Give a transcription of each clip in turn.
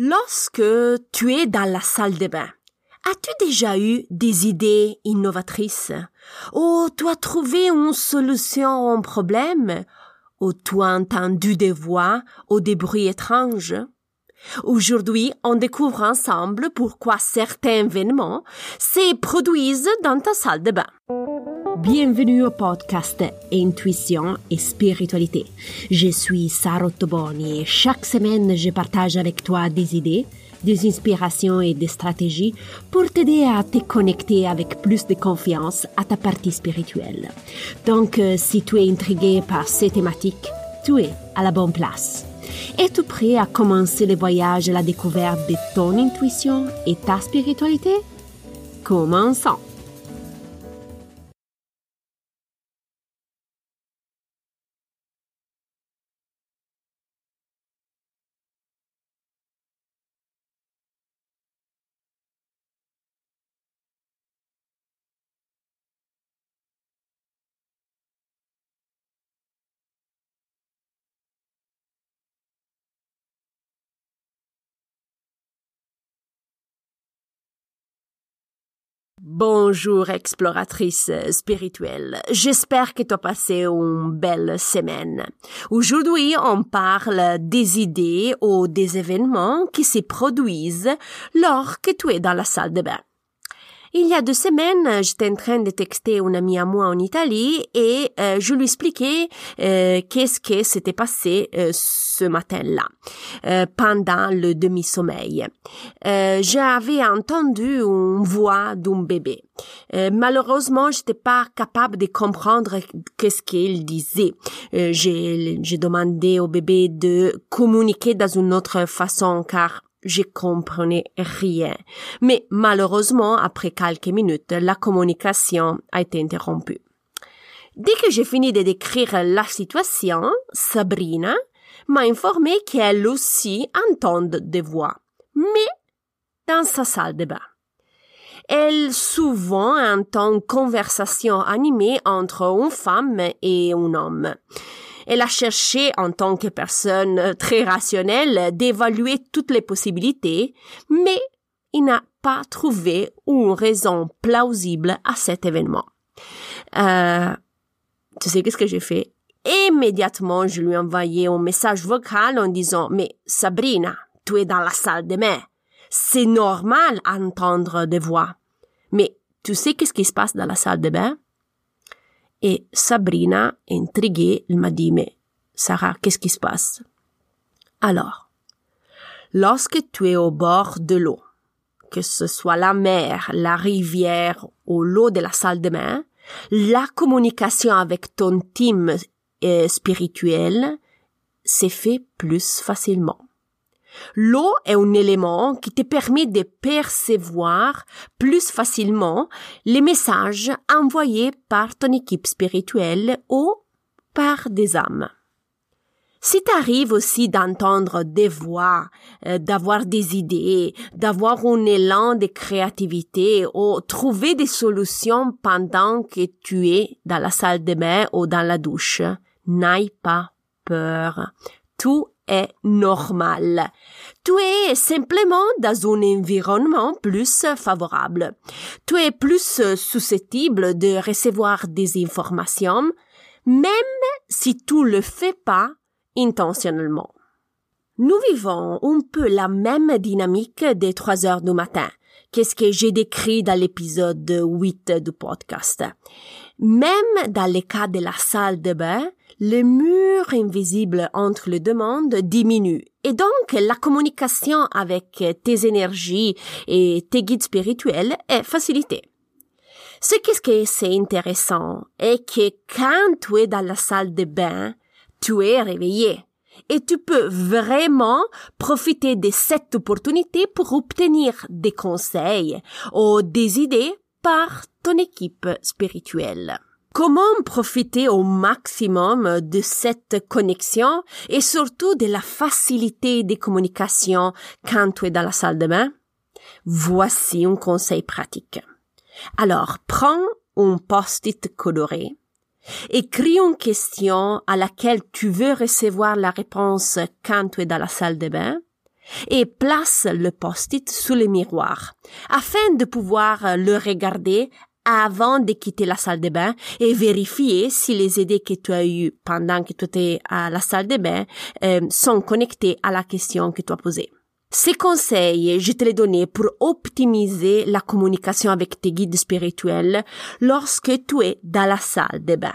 Lorsque tu es dans la salle de bain, as-tu déjà eu des idées innovatrices? Ou tu as trouvé une solution à un problème? Ou tu as entendu des voix ou des bruits étranges? Aujourd'hui, on découvre ensemble pourquoi certains événements se produisent dans ta salle de bain. Bienvenue au podcast Intuition et Spiritualité. Je suis Sarah Toboni et chaque semaine je partage avec toi des idées, des inspirations et des stratégies pour t'aider à te connecter avec plus de confiance à ta partie spirituelle. Donc, euh, si tu es intrigué par ces thématiques, tu es à la bonne place. Es-tu prêt à commencer le voyage à la découverte de ton intuition et ta spiritualité? Commençons! Bonjour exploratrice spirituelle. J'espère que tu as passé une belle semaine. Aujourd'hui, on parle des idées ou des événements qui se produisent lorsque tu es dans la salle de bain. Il y a deux semaines, j'étais en train de texter une amie à moi en Italie et euh, je lui expliquais euh, qu'est-ce qui s'était passé euh, ce matin-là, pendant le demi-sommeil. J'avais entendu une voix d'un bébé. malheureusement, j'étais pas capable de comprendre qu'est-ce qu'il disait. J'ai demandé au bébé de communiquer dans une autre façon car je comprenais rien. Mais malheureusement, après quelques minutes, la communication a été interrompue. Dès que j'ai fini de décrire la situation, Sabrina m'a informé qu'elle aussi entend des voix, mais dans sa salle de bain. Elle souvent entend conversation animée entre une femme et un homme. Elle a cherché, en tant que personne très rationnelle, d'évaluer toutes les possibilités, mais il n'a pas trouvé une raison plausible à cet événement. Euh, tu sais qu'est-ce que j'ai fait? Immédiatement, je lui ai envoyé un message vocal en disant, mais Sabrina, tu es dans la salle de bain. C'est normal d'entendre des voix. Mais tu sais qu'est-ce qui se passe dans la salle de bain? Et Sabrina, intriguée, m'a dit, mais Sarah, qu'est-ce qui se passe? Alors, lorsque tu es au bord de l'eau, que ce soit la mer, la rivière ou l'eau de la salle de bain, la communication avec ton team euh, spirituel s'est fait plus facilement. L'eau est un élément qui te permet de percevoir plus facilement les messages envoyés par ton équipe spirituelle ou par des âmes. Si t'arrives aussi d'entendre des voix, euh, d'avoir des idées, d'avoir un élan de créativité ou trouver des solutions pendant que tu es dans la salle de bain ou dans la douche, n'aie pas peur. Tout est normal. Tu es simplement dans un environnement plus favorable. Tu es plus susceptible de recevoir des informations, même si tu le fais pas intentionnellement. Nous vivons un peu la même dynamique des trois heures du matin. Qu'est-ce que j'ai décrit dans l'épisode 8 du podcast? Même dans le cas de la salle de bain, le mur invisible entre les deux mondes diminue et donc la communication avec tes énergies et tes guides spirituels est facilitée. Ce qu'est-ce que c'est intéressant est que quand tu es dans la salle de bain, tu es réveillé et tu peux vraiment profiter de cette opportunité pour obtenir des conseils ou des idées par ton équipe spirituelle. Comment profiter au maximum de cette connexion et surtout de la facilité des communications quand tu es dans la salle de bain? Voici un conseil pratique. Alors, prends un post-it coloré, écris une question à laquelle tu veux recevoir la réponse quand tu es dans la salle de bain, et place le post-it sous le miroir afin de pouvoir le regarder avant de quitter la salle de bain et vérifier si les idées que tu as eues pendant que tu étais à la salle de bain euh, sont connectées à la question que tu as posée. Ces conseils, je te les donnais pour optimiser la communication avec tes guides spirituels lorsque tu es dans la salle de bain.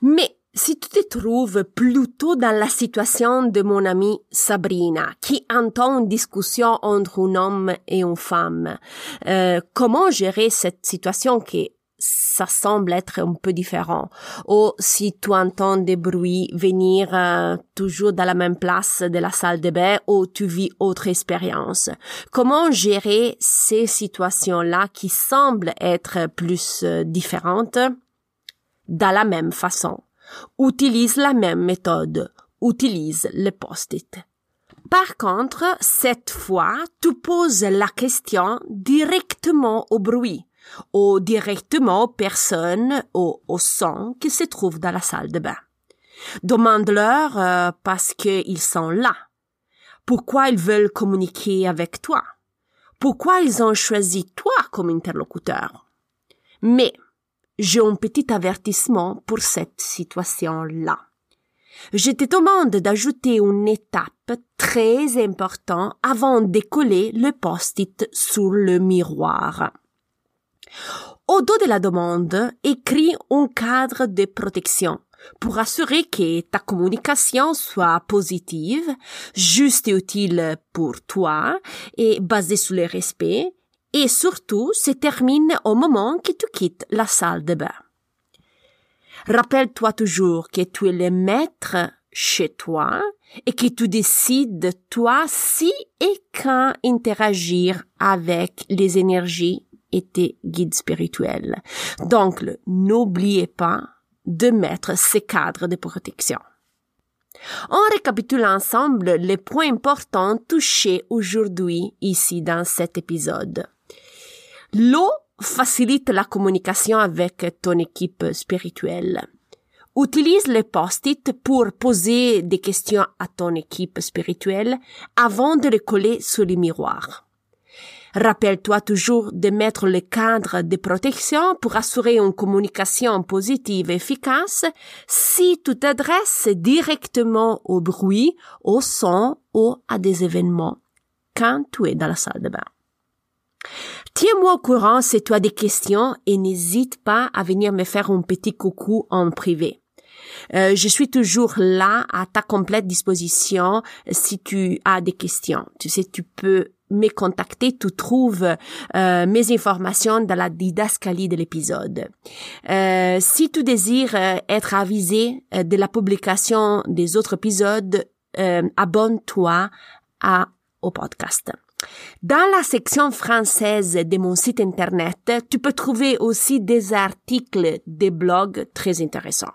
Mais si tu te trouves plutôt dans la situation de mon amie Sabrina, qui entend une discussion entre un homme et une femme, euh, comment gérer cette situation qui ça semble être un peu différent. Ou si tu entends des bruits venir euh, toujours dans la même place de la salle de bain ou tu vis autre expérience. Comment gérer ces situations-là qui semblent être plus euh, différentes de la même façon? Utilise la même méthode. Utilise le post-it. Par contre, cette fois, tu poses la question directement au bruit ou directement aux personnes ou au son qui se trouvent dans la salle de bain. Demande-leur euh, parce qu'ils sont là. Pourquoi ils veulent communiquer avec toi? Pourquoi ils ont choisi toi comme interlocuteur? Mais j'ai un petit avertissement pour cette situation-là. Je te demande d'ajouter une étape très importante avant de coller le post-it sur le miroir. Au dos de la demande, écris un cadre de protection pour assurer que ta communication soit positive, juste et utile pour toi et basée sur le respect et surtout se termine au moment que tu quittes la salle de bain. Rappelle-toi toujours que tu es le maître chez toi et que tu décides toi si et quand interagir avec les énergies guides spirituels. Donc, n'oubliez pas de mettre ces cadres de protection. On récapitule ensemble les points importants touchés aujourd'hui ici dans cet épisode. L'eau facilite la communication avec ton équipe spirituelle. Utilise les post-it pour poser des questions à ton équipe spirituelle avant de les coller sur le miroir. Rappelle-toi toujours de mettre le cadre de protection pour assurer une communication positive et efficace si tu t'adresses directement au bruit, au son ou à des événements quand tu es dans la salle de bain. Tiens-moi au courant si tu as des questions et n'hésite pas à venir me faire un petit coucou en privé. Euh, je suis toujours là à ta complète disposition si tu as des questions. Tu sais, tu peux me contacter, tu trouves euh, mes informations dans la didascalie de l'épisode. Euh, si tu désires être avisé de la publication des autres épisodes, abonne-toi à au podcast. Dans la section française de mon site internet, tu peux trouver aussi des articles, des blogs très intéressants.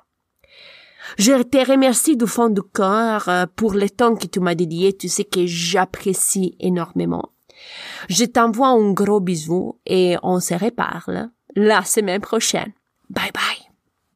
Je te remercie du fond du cœur euh, pour le temps que tu m'as dédié. Tu sais que j'apprécie énormément. Je t'envoie un gros bisou et on se reparle la semaine prochaine. Bye bye.